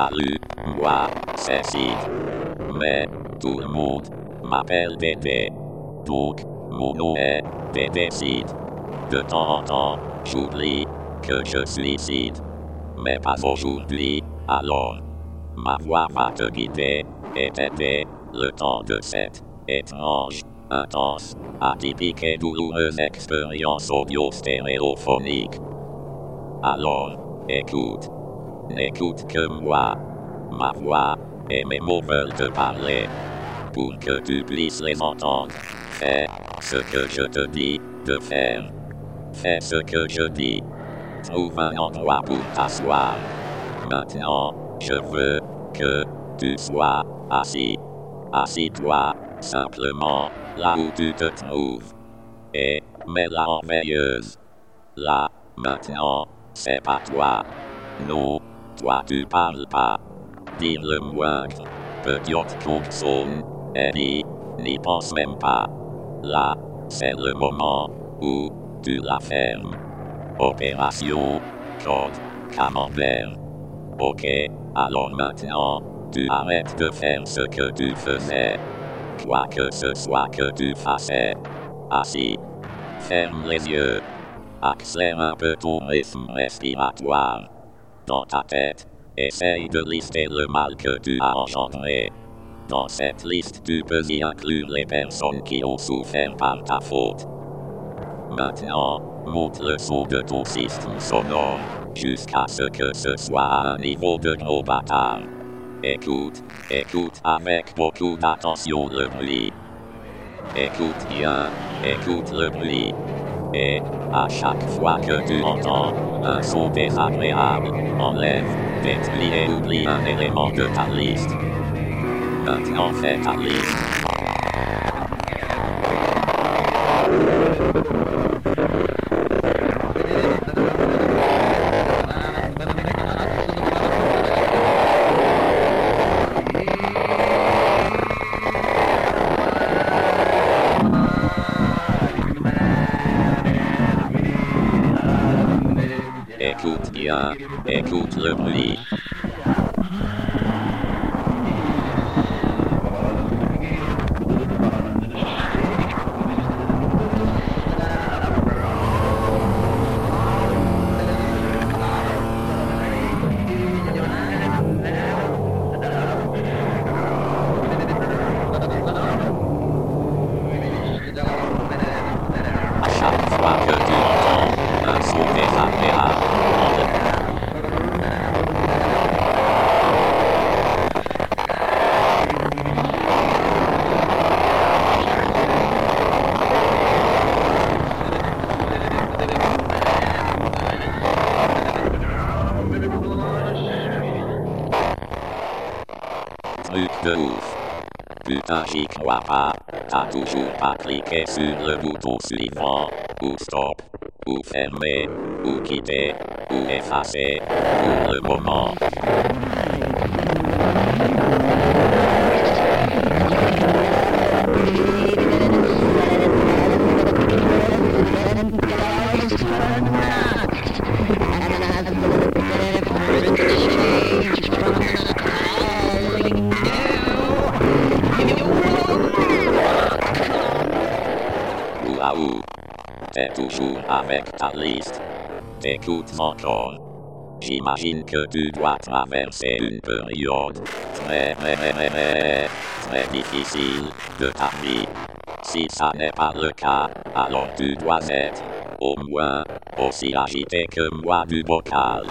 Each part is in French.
Salut, moi, c'est Sid. Mais, tout le monde m'appelle bébé. Donc, mon nom est bébé Sid. De temps en temps, j'oublie que je suis Sid. Mais pas aujourd'hui, alors. Ma voix va te guider et t'aider le temps de cette étrange, intense, atypique et douloureuse expérience audio-stéréophonique. Alors, écoute. N'écoute que moi. Ma voix et mes mots veulent te parler. Pour que tu puisses les entendre. Fais ce que je te dis de faire. Fais ce que je dis. Trouve un endroit pour t'asseoir. Maintenant, je veux que tu sois assis. Assis-toi, simplement, là où tu te trouves. Et mets-la en veilleuse. Là, maintenant, c'est pas toi. Non, toi tu parles pas. Dis le moindre. Petit son. Et n'y pense même pas. Là, c'est le moment où tu la fermes. Opération, code, camembert. Ok, alors maintenant, tu arrêtes de faire ce que tu faisais. Quoi que ce soit que tu faisais. Assis. Ferme les yeux. Accélère un peu ton rythme respiratoire. Dans ta tête, essaye de lister le mal que tu as engendré. Dans cette liste, tu peux y inclure les personnes qui ont souffert par ta faute. Maintenant, monte le son de ton système sonore jusqu'à ce que ce soit à un niveau de gros bâtard. Écoute, écoute avec beaucoup d'attention le bruit. Écoute bien, écoute le bruit. Et, à chaque fois que tu entends un son désagréable, enlève, détruis et oublie un élément de ta liste. Maintenant fais ta liste. Écoute bien, écoute le bruit. J'y crois pas. T'as toujours pas cliqué sur le bouton suivant. Ou stop. Ou fermer. Ou quitter. Ou effacer. Pour le moment. T'es toujours avec ta liste. T'écoutes encore. J'imagine que tu dois traverser une période très, très, très, très difficile de ta vie. Si ça n'est pas le cas, alors tu dois être, au moins, aussi agité que moi du bocal.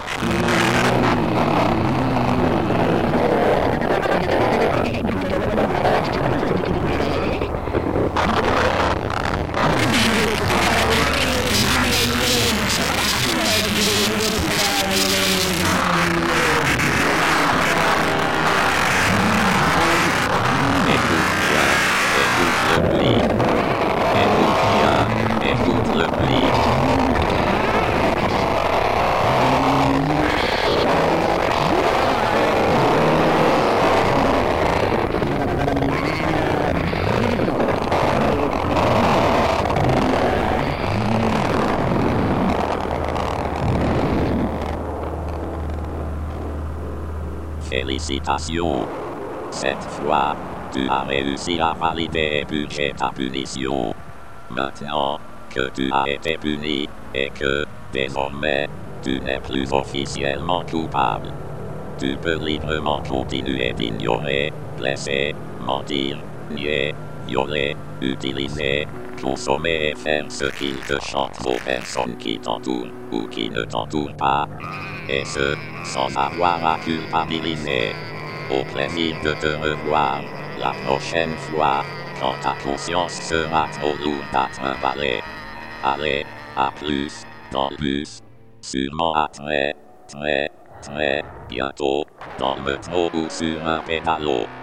Cette fois, tu as réussi à valider et purger ta punition. Maintenant que tu as été puni et que, désormais, tu n'es plus officiellement coupable. Tu peux librement continuer d'ignorer, blesser, mentir, nier, violer, utiliser, consommer et faire ce qu'il te chante aux personnes qui t'entourent ou qui ne t'entourent pas. Et ce, sans avoir à culpabiliser. Au plaisir de te revoir la prochaine fois, quand ta conscience sera trop lourde à trimballer. Allez, à plus, dans le bus. Sûrement à très, très, très bientôt, dans le métro ou sur un pédalo.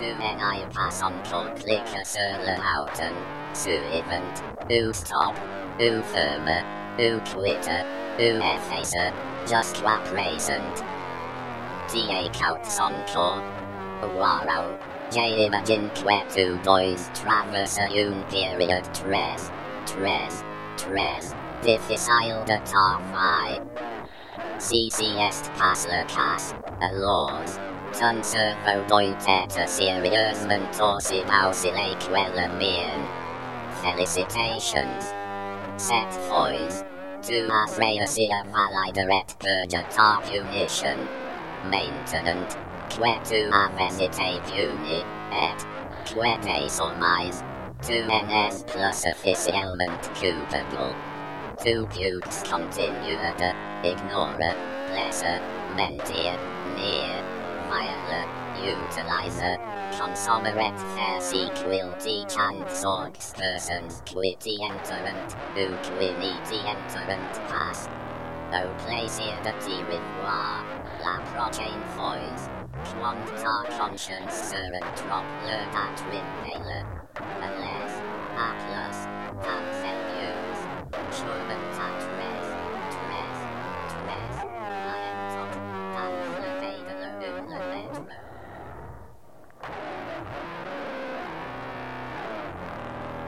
Men I pass on click sur le houten, suivant, ou stop, ou ferme, ou quitter, ou effacer, just quoi present. Ta kaut son cor. Wow, j'imagine que tu dois traverser une période très, très, très difficile de ta vie. Si si est pas le cas, alors, ton cerveau doit être sérieusement tossé par les quelle mien. Felicitations. Cette fois, tu as réussi à valider et purger ta punition. Maintenant, que tu avais été puni, et que désormais, tu en es plus officiellement coupable. Tu peux continuer de ignorer, blesser, mentir, nier, violer, utiliser, consommer et faire sécurité sorgs persons qui t'y entrent, ou qui n'y t'y entrent pas. Au plaisir de t'y revoir. La prochaine fois, quand ta conscience sera trop lourde à trimballer, unless, à